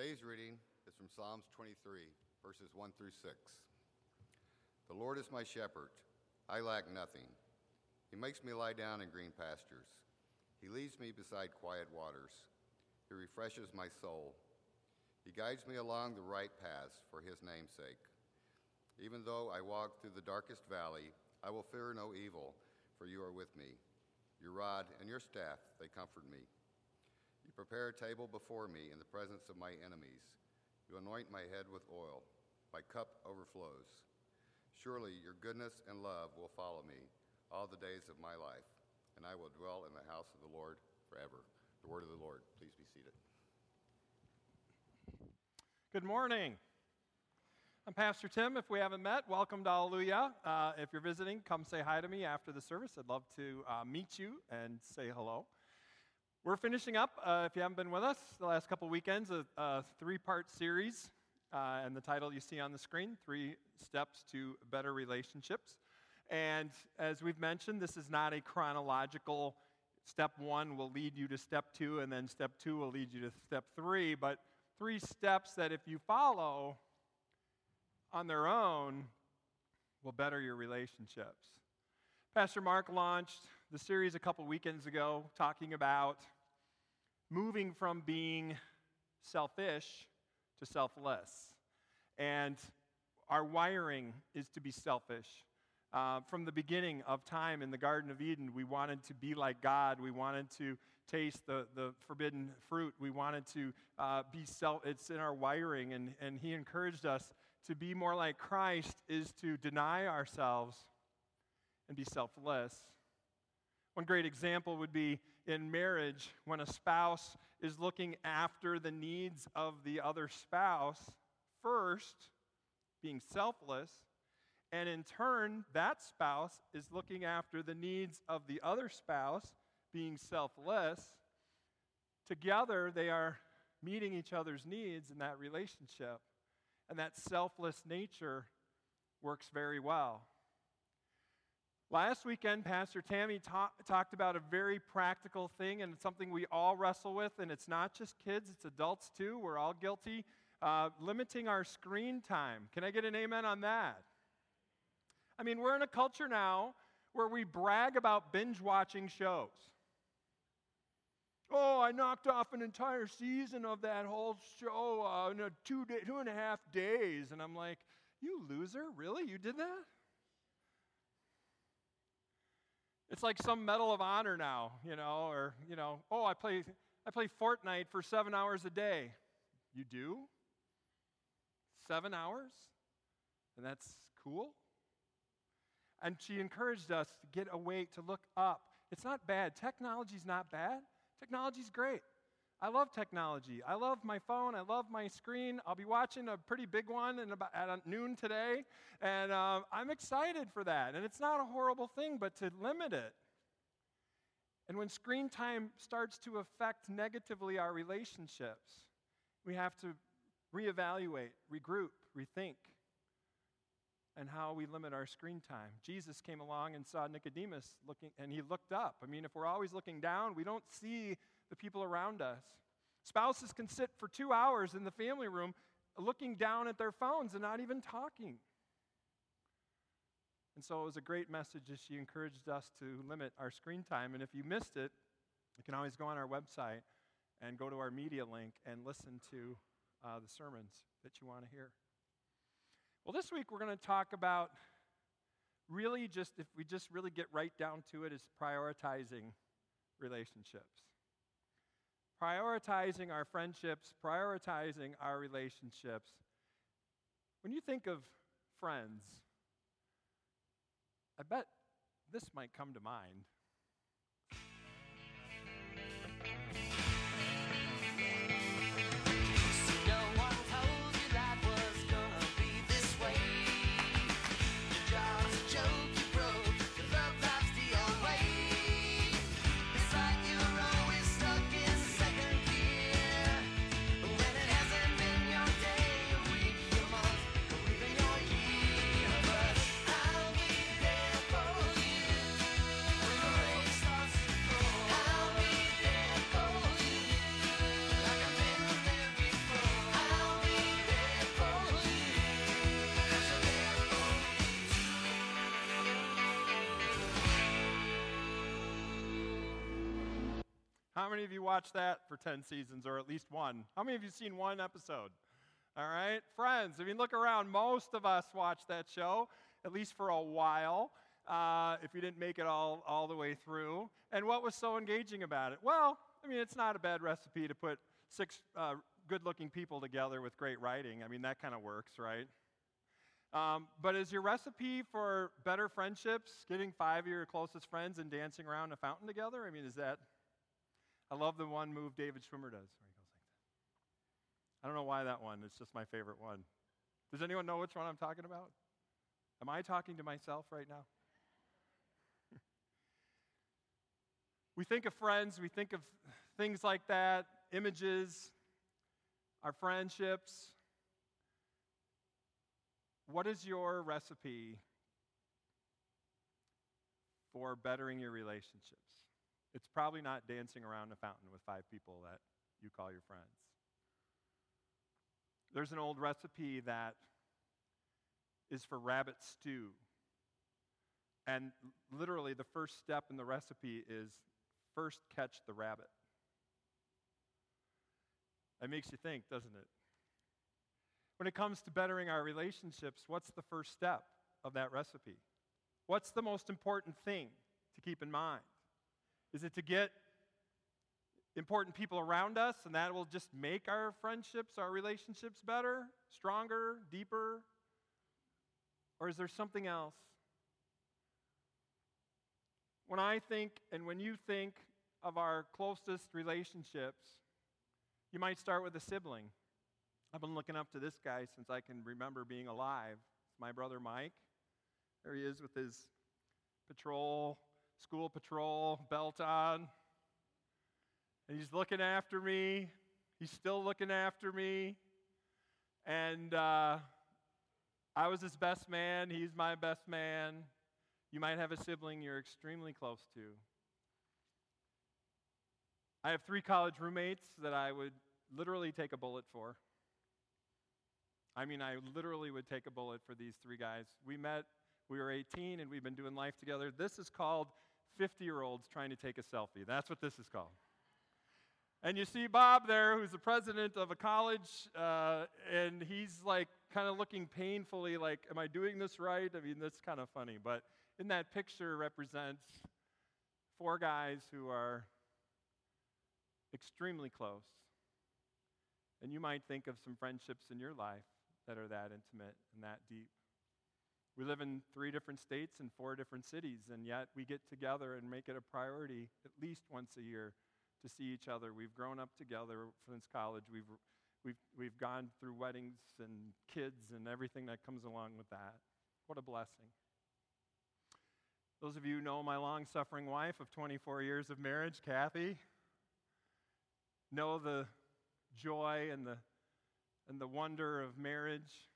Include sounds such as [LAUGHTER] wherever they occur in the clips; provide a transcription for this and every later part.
Today's reading is from Psalms 23, verses 1 through 6. The Lord is my shepherd, I lack nothing. He makes me lie down in green pastures. He leads me beside quiet waters. He refreshes my soul. He guides me along the right paths for his name's sake. Even though I walk through the darkest valley, I will fear no evil, for you are with me. Your rod and your staff, they comfort me. Prepare a table before me in the presence of my enemies. You anoint my head with oil. My cup overflows. Surely your goodness and love will follow me all the days of my life, and I will dwell in the house of the Lord forever. The word of the Lord. Please be seated. Good morning. I'm Pastor Tim. If we haven't met, welcome to Alleluia. Uh, if you're visiting, come say hi to me after the service. I'd love to uh, meet you and say hello. We're finishing up, uh, if you haven't been with us, the last couple weekends, a, a three part series. Uh, and the title you see on the screen Three Steps to Better Relationships. And as we've mentioned, this is not a chronological step one will lead you to step two, and then step two will lead you to step three, but three steps that if you follow on their own will better your relationships. Pastor Mark launched the series a couple weekends ago talking about moving from being selfish to selfless. And our wiring is to be selfish. Uh, from the beginning of time in the Garden of Eden, we wanted to be like God. We wanted to taste the, the forbidden fruit. We wanted to uh, be self, it's in our wiring. And, and He encouraged us to be more like Christ is to deny ourselves and be selfless. One great example would be in marriage when a spouse is looking after the needs of the other spouse first, being selfless, and in turn, that spouse is looking after the needs of the other spouse, being selfless. Together, they are meeting each other's needs in that relationship. And that selfless nature works very well. Last weekend, Pastor Tammy ta- talked about a very practical thing, and it's something we all wrestle with, and it's not just kids, it's adults too. We're all guilty. Uh, limiting our screen time. Can I get an amen on that? I mean, we're in a culture now where we brag about binge watching shows. Oh, I knocked off an entire season of that whole show uh, in two, day, two and a half days. And I'm like, you loser, really? You did that? It's like some Medal of Honor now, you know, or, you know, oh, I play, I play Fortnite for seven hours a day. You do? Seven hours? And that's cool? And she encouraged us to get awake, to look up. It's not bad. Technology's not bad. Technology's great. I love technology. I love my phone. I love my screen. I'll be watching a pretty big one about, at noon today, and uh, I'm excited for that. And it's not a horrible thing, but to limit it. And when screen time starts to affect negatively our relationships, we have to reevaluate, regroup, rethink, and how we limit our screen time. Jesus came along and saw Nicodemus looking, and he looked up. I mean, if we're always looking down, we don't see the people around us. Spouses can sit for two hours in the family room looking down at their phones and not even talking. And so it was a great message as she encouraged us to limit our screen time. And if you missed it, you can always go on our website and go to our media link and listen to uh, the sermons that you want to hear. Well, this week we're going to talk about really just, if we just really get right down to it, is prioritizing relationships prioritizing our friendships, prioritizing our relationships. When you think of friends, I bet this might come to mind. Many of you watched that for 10 seasons or at least one? How many of you seen one episode? All right, friends, I mean, look around. Most of us watched that show, at least for a while, uh, if you didn't make it all, all the way through. And what was so engaging about it? Well, I mean, it's not a bad recipe to put six uh, good looking people together with great writing. I mean, that kind of works, right? Um, but is your recipe for better friendships getting five of your closest friends and dancing around a fountain together? I mean, is that. I love the one move David Schwimmer does. I don't know why that one. It's just my favorite one. Does anyone know which one I'm talking about? Am I talking to myself right now? [LAUGHS] we think of friends, we think of things like that, images, our friendships. What is your recipe for bettering your relationships? It's probably not dancing around a fountain with five people that you call your friends. There's an old recipe that is for rabbit stew. And literally, the first step in the recipe is first catch the rabbit. That makes you think, doesn't it? When it comes to bettering our relationships, what's the first step of that recipe? What's the most important thing to keep in mind? Is it to get important people around us, and that will just make our friendships, our relationships better, stronger, deeper? Or is there something else? When I think and when you think of our closest relationships, you might start with a sibling. I've been looking up to this guy since I can remember being alive. It's my brother Mike. There he is with his patrol, school patrol belt on. And he's looking after me. He's still looking after me. And uh, I was his best man. He's my best man. You might have a sibling you're extremely close to. I have three college roommates that I would literally take a bullet for. I mean, I literally would take a bullet for these three guys. We met, we were 18, and we've been doing life together. This is called 50 year olds trying to take a selfie. That's what this is called. And you see Bob there, who's the president of a college, uh, and he's like kind of looking painfully like, Am I doing this right? I mean, that's kind of funny. But in that picture represents four guys who are extremely close. And you might think of some friendships in your life that are that intimate and that deep. We live in three different states and four different cities, and yet we get together and make it a priority at least once a year to see each other. We've grown up together since college. We've, we've, we've gone through weddings and kids and everything that comes along with that. What a blessing. Those of you who know my long suffering wife of 24 years of marriage, Kathy, know the joy and the, and the wonder of marriage,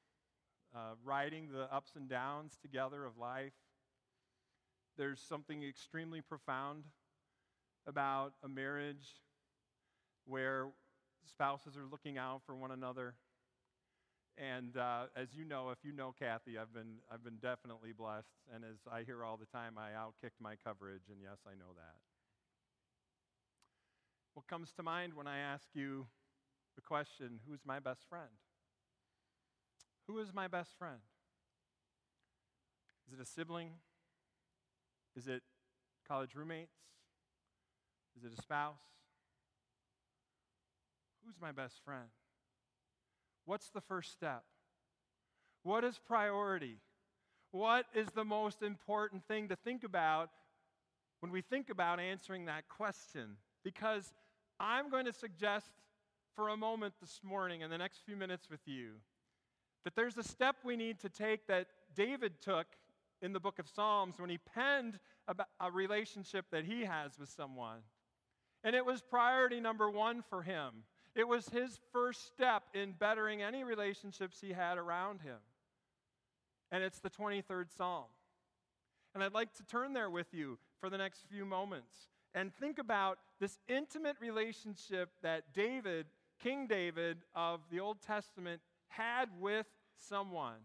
uh, riding the ups and downs together of life. There's something extremely profound about a marriage where spouses are looking out for one another. And uh, as you know, if you know Kathy, I've been, I've been definitely blessed. And as I hear all the time, I outkicked my coverage, and yes, I know that. What comes to mind when I ask you the question, who's my best friend? Who is my best friend? Is it a sibling? Is it college roommates? Is it a spouse? Who's my best friend? What's the first step? What is priority? What is the most important thing to think about when we think about answering that question? Because I'm going to suggest for a moment this morning, in the next few minutes with you, that there's a step we need to take that David took in the book of Psalms when he penned a relationship that he has with someone. And it was priority number one for him. It was his first step in bettering any relationships he had around him. And it's the 23rd Psalm. And I'd like to turn there with you for the next few moments and think about this intimate relationship that David, King David of the Old Testament, had with someone.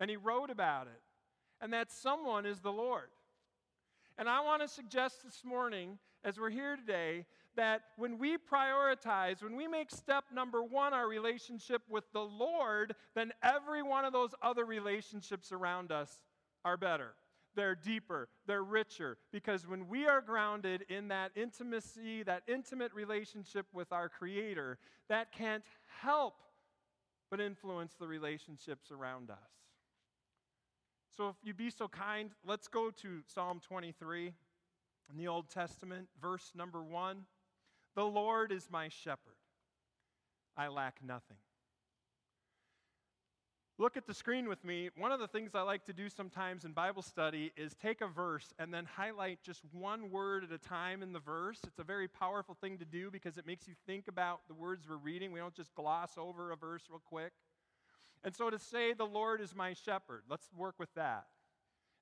And he wrote about it. And that someone is the Lord. And I want to suggest this morning, as we're here today, that when we prioritize, when we make step number one our relationship with the Lord, then every one of those other relationships around us are better. They're deeper, they're richer, because when we are grounded in that intimacy, that intimate relationship with our Creator, that can't help but influence the relationships around us. So, if you'd be so kind, let's go to Psalm 23 in the Old Testament, verse number one. The Lord is my shepherd, I lack nothing. Look at the screen with me. One of the things I like to do sometimes in Bible study is take a verse and then highlight just one word at a time in the verse. It's a very powerful thing to do because it makes you think about the words we're reading. We don't just gloss over a verse real quick. And so to say, the Lord is my shepherd, let's work with that.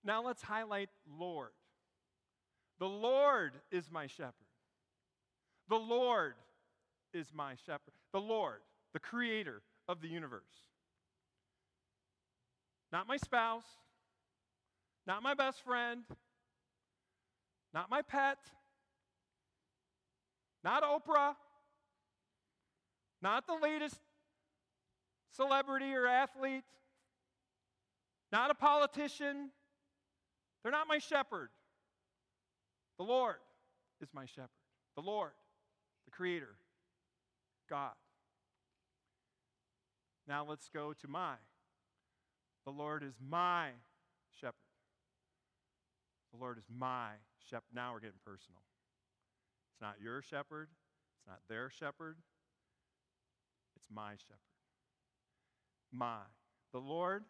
Now let's highlight Lord. The Lord is my shepherd. The Lord is my shepherd. The Lord, the creator of the universe. Not my spouse, not my best friend, not my pet, not Oprah, not the latest celebrity or athlete, not a politician. They're not my shepherd. The Lord is my shepherd. The Lord, the Creator, God. Now let's go to my. The Lord is my shepherd. The Lord is my shepherd. Now we're getting personal. It's not your shepherd, it's not their shepherd, it's my shepherd my. The Lord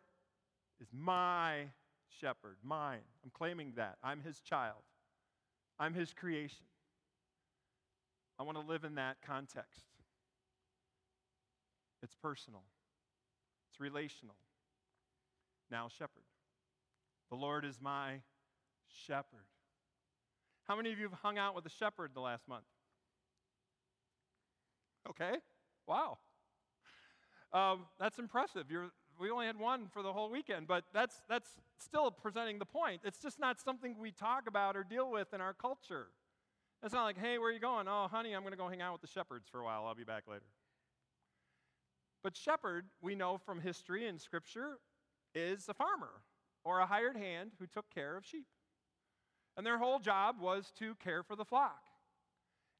is my shepherd, mine. I'm claiming that. I'm his child, I'm his creation. I want to live in that context. It's personal, it's relational. Now, shepherd. The Lord is my shepherd. How many of you have hung out with a shepherd the last month? Okay. Wow. Um, that's impressive. You're, we only had one for the whole weekend, but that's, that's still presenting the point. It's just not something we talk about or deal with in our culture. It's not like, hey, where are you going? Oh, honey, I'm going to go hang out with the shepherds for a while. I'll be back later. But shepherd, we know from history and scripture, is a farmer or a hired hand who took care of sheep. And their whole job was to care for the flock.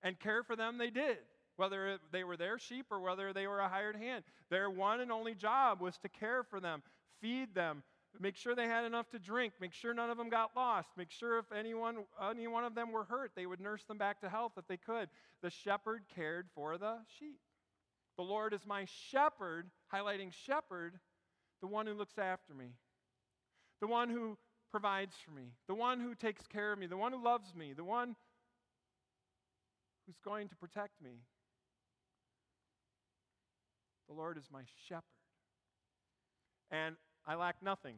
And care for them they did whether they were their sheep or whether they were a hired hand. Their one and only job was to care for them, feed them, make sure they had enough to drink, make sure none of them got lost, make sure if anyone, any one of them were hurt, they would nurse them back to health if they could. The shepherd cared for the sheep. The Lord is my shepherd, highlighting shepherd, the one who looks after me, the one who provides for me, the one who takes care of me, the one who loves me, the one who's going to protect me. The Lord is my shepherd. And I lack nothing.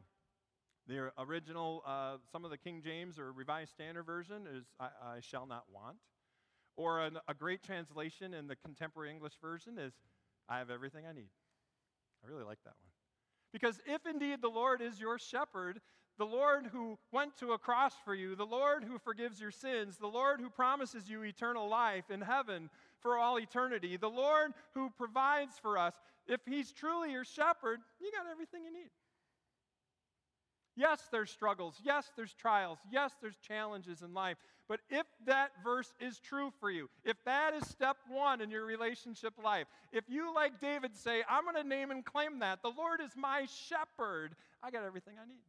The original, uh, some of the King James or Revised Standard Version is I, I shall not want. Or an, a great translation in the contemporary English version is I have everything I need. I really like that one. Because if indeed the Lord is your shepherd, the Lord who went to a cross for you, the Lord who forgives your sins, the Lord who promises you eternal life in heaven for all eternity, the Lord who provides for us, if He's truly your shepherd, you got everything you need. Yes, there's struggles. Yes, there's trials. Yes, there's challenges in life. But if that verse is true for you, if that is step one in your relationship life, if you, like David, say, I'm going to name and claim that, the Lord is my shepherd, I got everything I need.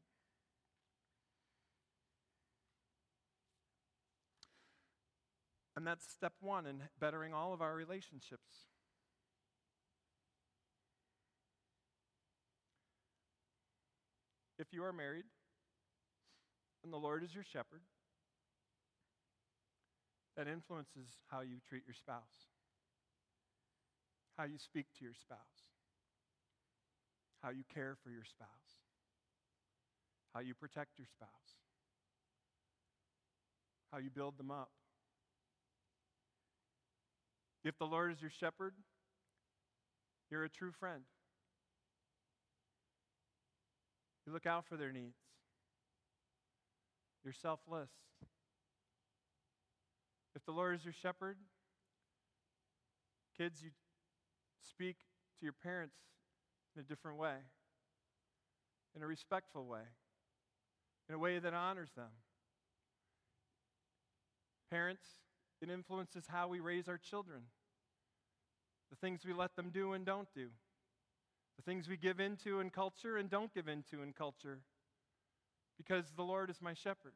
And that's step one in bettering all of our relationships. If you are married and the Lord is your shepherd, that influences how you treat your spouse, how you speak to your spouse, how you care for your spouse, how you protect your spouse, how you build them up. If the Lord is your shepherd, you're a true friend. You look out for their needs. You're selfless. If the Lord is your shepherd, Kids, you speak to your parents in a different way, in a respectful way, in a way that honors them. Parents, it influences how we raise our children, the things we let them do and don't do, the things we give into in culture and don't give into in culture, because the Lord is my shepherd.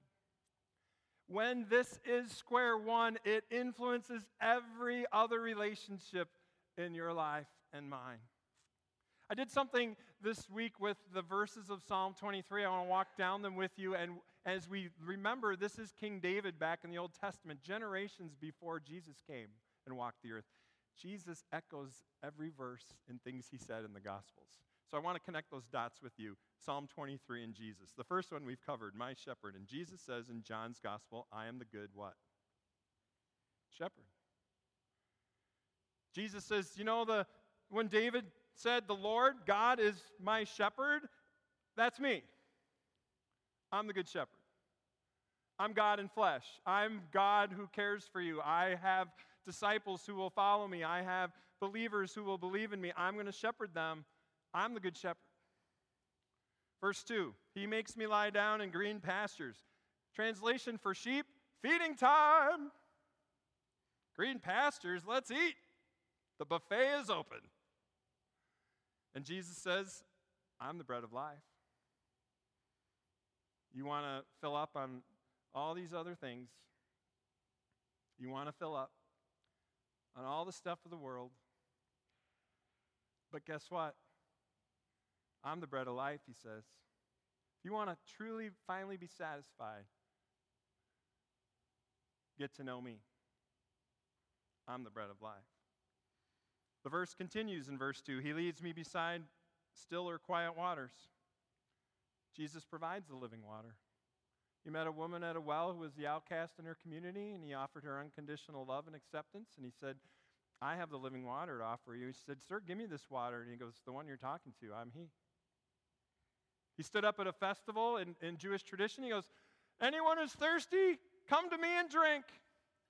When this is square one, it influences every other relationship in your life and mine. I did something this week with the verses of Psalm 23. I want to walk down them with you. And as we remember, this is King David back in the Old Testament, generations before Jesus came and walked the earth. Jesus echoes every verse and things he said in the Gospels. So I want to connect those dots with you. Psalm 23 and Jesus. The first one we've covered, my shepherd. And Jesus says in John's Gospel, I am the good what? Shepherd. Jesus says, you know, the when David said, The Lord, God is my shepherd, that's me. I'm the good shepherd. I'm God in flesh. I'm God who cares for you. I have disciples who will follow me. I have believers who will believe in me. I'm going to shepherd them. I'm the good shepherd. Verse 2 He makes me lie down in green pastures. Translation for sheep feeding time. Green pastures, let's eat. The buffet is open. And Jesus says, I'm the bread of life. You want to fill up on all these other things. You want to fill up on all the stuff of the world. But guess what? I'm the bread of life, he says. If you want to truly, finally be satisfied, get to know me. I'm the bread of life. The verse continues in verse 2 He leads me beside still or quiet waters. Jesus provides the living water. He met a woman at a well who was the outcast in her community, and he offered her unconditional love and acceptance. And he said, I have the living water to offer you. He said, Sir, give me this water. And he goes, The one you're talking to, I'm he. He stood up at a festival in, in Jewish tradition. He goes, Anyone who's thirsty, come to me and drink.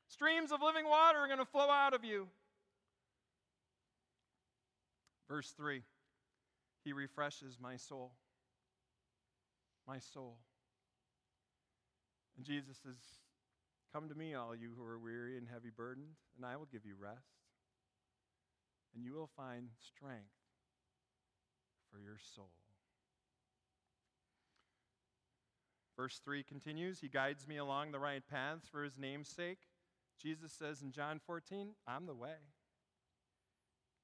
Streams of living water are going to flow out of you. Verse 3 He refreshes my soul. My soul. And Jesus says, Come to me, all you who are weary and heavy burdened, and I will give you rest. And you will find strength for your soul. Verse 3 continues He guides me along the right paths for his name's sake. Jesus says in John 14, I'm the way.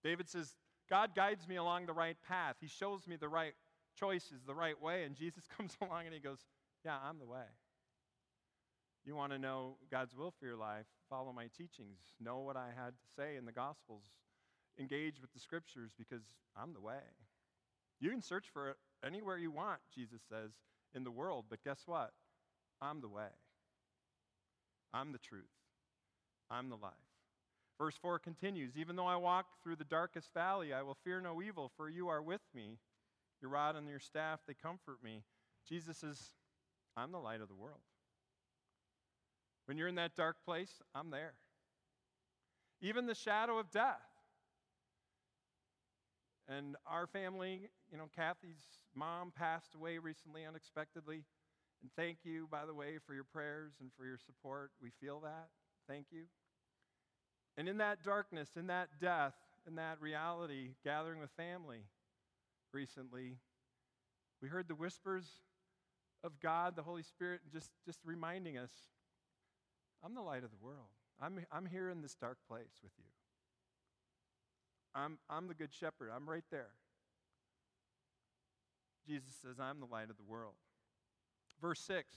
David says, God guides me along the right path. He shows me the right choices, the right way. And Jesus [LAUGHS] comes along and he goes, Yeah, I'm the way. You want to know God's will for your life? Follow my teachings. Know what I had to say in the Gospels. Engage with the Scriptures because I'm the way. You can search for it anywhere you want, Jesus says, in the world, but guess what? I'm the way. I'm the truth. I'm the life. Verse 4 continues Even though I walk through the darkest valley, I will fear no evil, for you are with me. Your rod and your staff, they comfort me. Jesus says, I'm the light of the world. When you're in that dark place, I'm there. Even the shadow of death. And our family, you know, Kathy's mom passed away recently unexpectedly. And thank you, by the way, for your prayers and for your support. We feel that. Thank you. And in that darkness, in that death, in that reality, gathering with family recently, we heard the whispers of God, the Holy Spirit, just, just reminding us I'm the light of the world. I'm, I'm here in this dark place with you. I'm, I'm the good shepherd. I'm right there. Jesus says, I'm the light of the world. Verse 6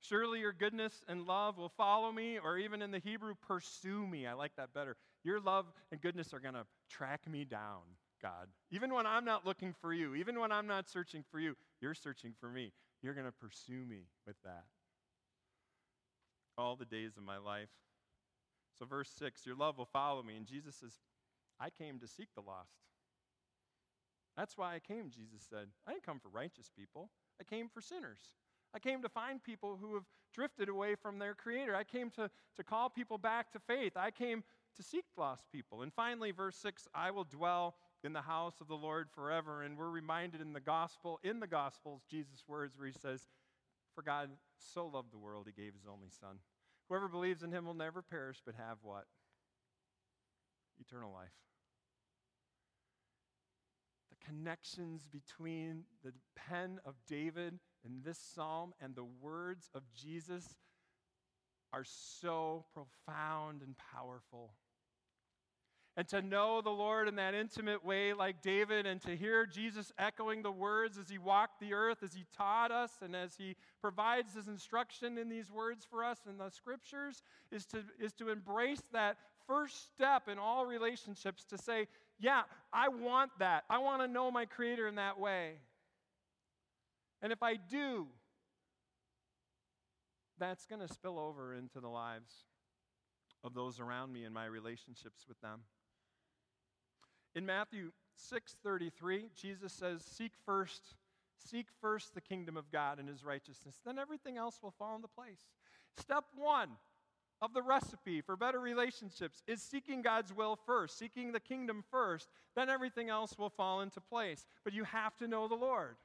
Surely your goodness and love will follow me, or even in the Hebrew, pursue me. I like that better. Your love and goodness are going to track me down, God. Even when I'm not looking for you, even when I'm not searching for you, you're searching for me. You're going to pursue me with that. All the days of my life. So, verse 6 Your love will follow me. And Jesus says, I came to seek the lost. That's why I came, Jesus said. I didn't come for righteous people, I came for sinners. I came to find people who have drifted away from their Creator. I came to, to call people back to faith. I came to seek lost people. And finally, verse 6 I will dwell in the house of the Lord forever. And we're reminded in the gospel, in the gospels, Jesus' words where he says, For God so loved the world, he gave his only son. Whoever believes in him will never perish, but have what? Eternal life. The connections between the pen of David in this psalm and the words of Jesus are so profound and powerful and to know the Lord in that intimate way, like David, and to hear Jesus echoing the words as he walked the earth, as he taught us, and as he provides his instruction in these words for us in the scriptures, is to, is to embrace that first step in all relationships to say, Yeah, I want that. I want to know my Creator in that way. And if I do, that's going to spill over into the lives of those around me and my relationships with them. In Matthew 6:33, Jesus says, "Seek first, seek first the kingdom of God and his righteousness, then everything else will fall into place." Step 1 of the recipe for better relationships is seeking God's will first, seeking the kingdom first, then everything else will fall into place. But you have to know the Lord.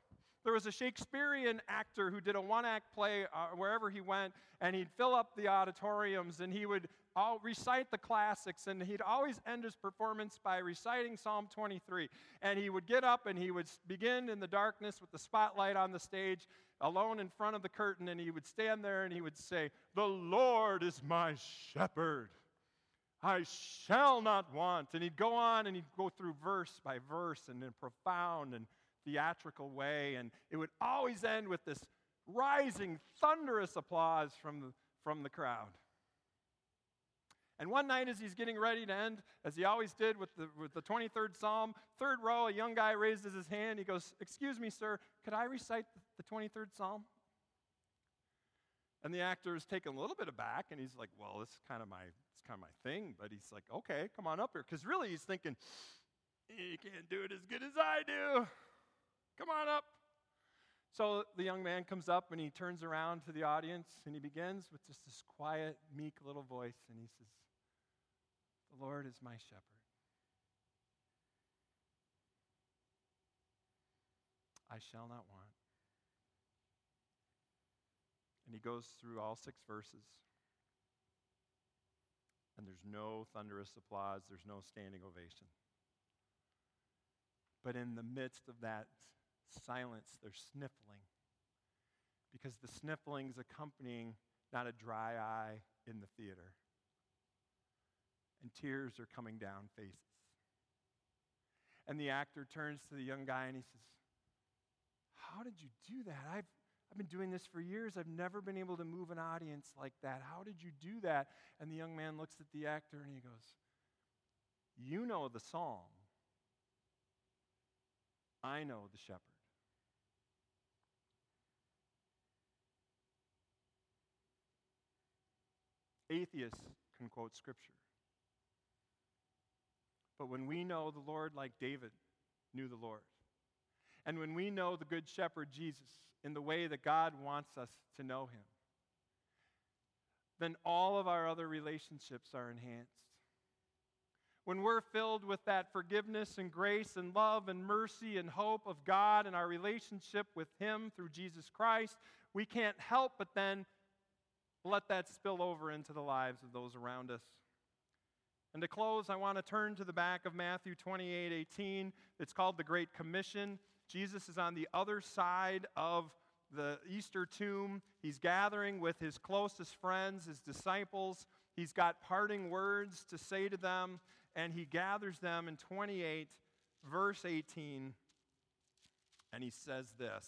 There was a Shakespearean actor who did a one act play uh, wherever he went, and he'd fill up the auditoriums and he would all recite the classics, and he'd always end his performance by reciting Psalm 23. And he would get up and he would begin in the darkness with the spotlight on the stage, alone in front of the curtain, and he would stand there and he would say, The Lord is my shepherd. I shall not want. And he'd go on and he'd go through verse by verse and in a profound and theatrical way. And it would always end with this rising, thunderous applause from the, from the crowd. And one night, as he's getting ready to end, as he always did with the, with the 23rd Psalm, third row, a young guy raises his hand. He goes, Excuse me, sir, could I recite the 23rd Psalm? And the actor is taken a little bit aback, and he's like, Well, this is kind of my, it's kind of my thing. But he's like, Okay, come on up here. Because really, he's thinking, You can't do it as good as I do. Come on up. So the young man comes up and he turns around to the audience and he begins with just this quiet, meek little voice and he says, The Lord is my shepherd. I shall not want. And he goes through all six verses. And there's no thunderous applause, there's no standing ovation. But in the midst of that silence, they're sniffling. Because the sniffling is accompanying not a dry eye in the theater. And tears are coming down faces. And the actor turns to the young guy and he says, How did you do that? I've, I've been doing this for years. I've never been able to move an audience like that. How did you do that? And the young man looks at the actor and he goes, You know the song. I know the shepherd. Atheists can quote scripture. But when we know the Lord like David knew the Lord, and when we know the Good Shepherd Jesus in the way that God wants us to know him, then all of our other relationships are enhanced. When we're filled with that forgiveness and grace and love and mercy and hope of God and our relationship with Him through Jesus Christ, we can't help but then let that spill over into the lives of those around us. And to close, I want to turn to the back of Matthew 28 18. It's called the Great Commission. Jesus is on the other side of the Easter tomb. He's gathering with his closest friends, his disciples. He's got parting words to say to them, and he gathers them in 28, verse 18, and he says this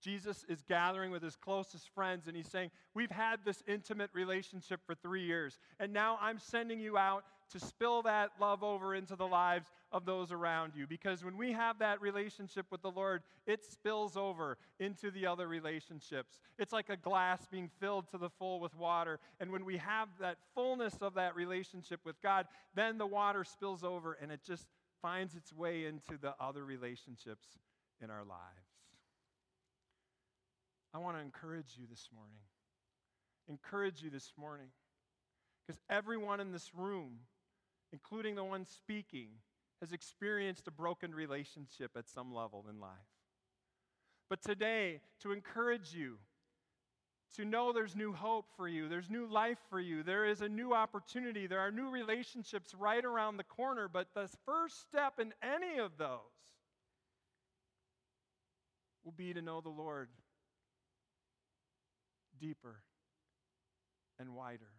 Jesus is gathering with his closest friends and he's saying, We've had this intimate relationship for three years, and now I'm sending you out to spill that love over into the lives of those around you. Because when we have that relationship with the Lord, it spills over into the other relationships. It's like a glass being filled to the full with water. And when we have that fullness of that relationship with God, then the water spills over and it just finds its way into the other relationships in our lives. I want to encourage you this morning. Encourage you this morning. Because everyone in this room, including the one speaking, has experienced a broken relationship at some level in life. But today, to encourage you, to know there's new hope for you, there's new life for you, there is a new opportunity, there are new relationships right around the corner, but the first step in any of those will be to know the Lord deeper and wider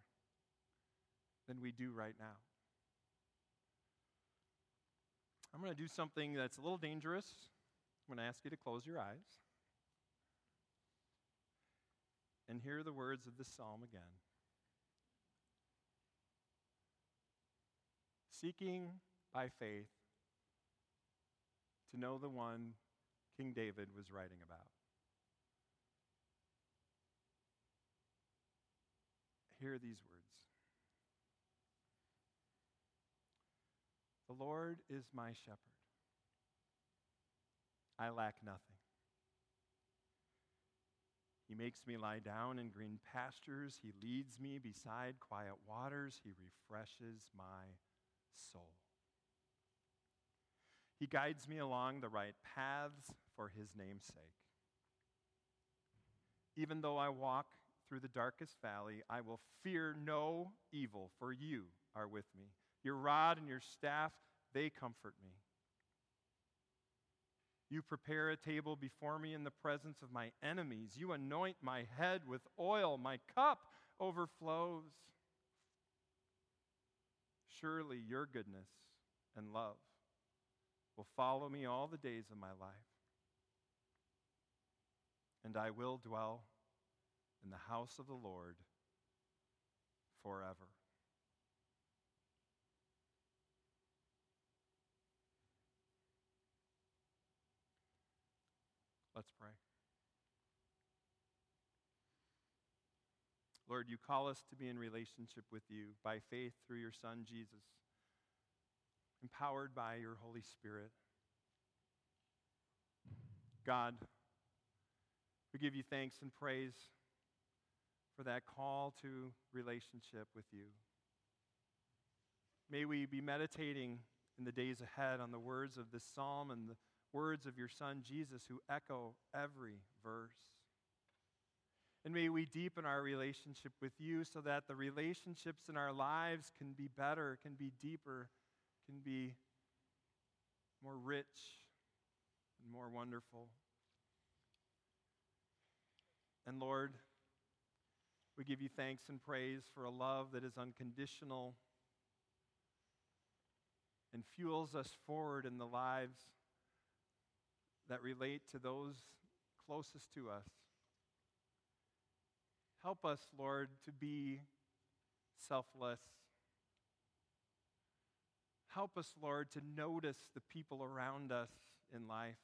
than we do right now. I'm going to do something that's a little dangerous. I'm going to ask you to close your eyes and hear the words of this psalm again. Seeking by faith to know the one King David was writing about. Hear these words The Lord is my shepherd. I lack nothing. He makes me lie down in green pastures. He leads me beside quiet waters. He refreshes my soul. He guides me along the right paths for his name's sake. Even though I walk through the darkest valley, I will fear no evil, for you are with me. Your rod and your staff, they comfort me. You prepare a table before me in the presence of my enemies. You anoint my head with oil. My cup overflows. Surely your goodness and love will follow me all the days of my life, and I will dwell in the house of the Lord forever. Let's pray. Lord, you call us to be in relationship with you by faith through your Son, Jesus, empowered by your Holy Spirit. God, we give you thanks and praise for that call to relationship with you. May we be meditating in the days ahead on the words of this psalm and the words of your Son Jesus, who echo every verse. And may we deepen our relationship with you so that the relationships in our lives can be better, can be deeper, can be more rich and more wonderful. And Lord, we give you thanks and praise for a love that is unconditional and fuels us forward in the lives that relate to those closest to us. Help us, Lord, to be selfless. Help us, Lord, to notice the people around us in life.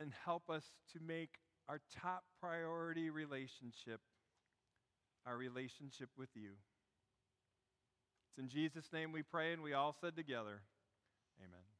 And help us to make our top priority relationship, our relationship with you. It's in Jesus' name we pray, and we all said together, Amen.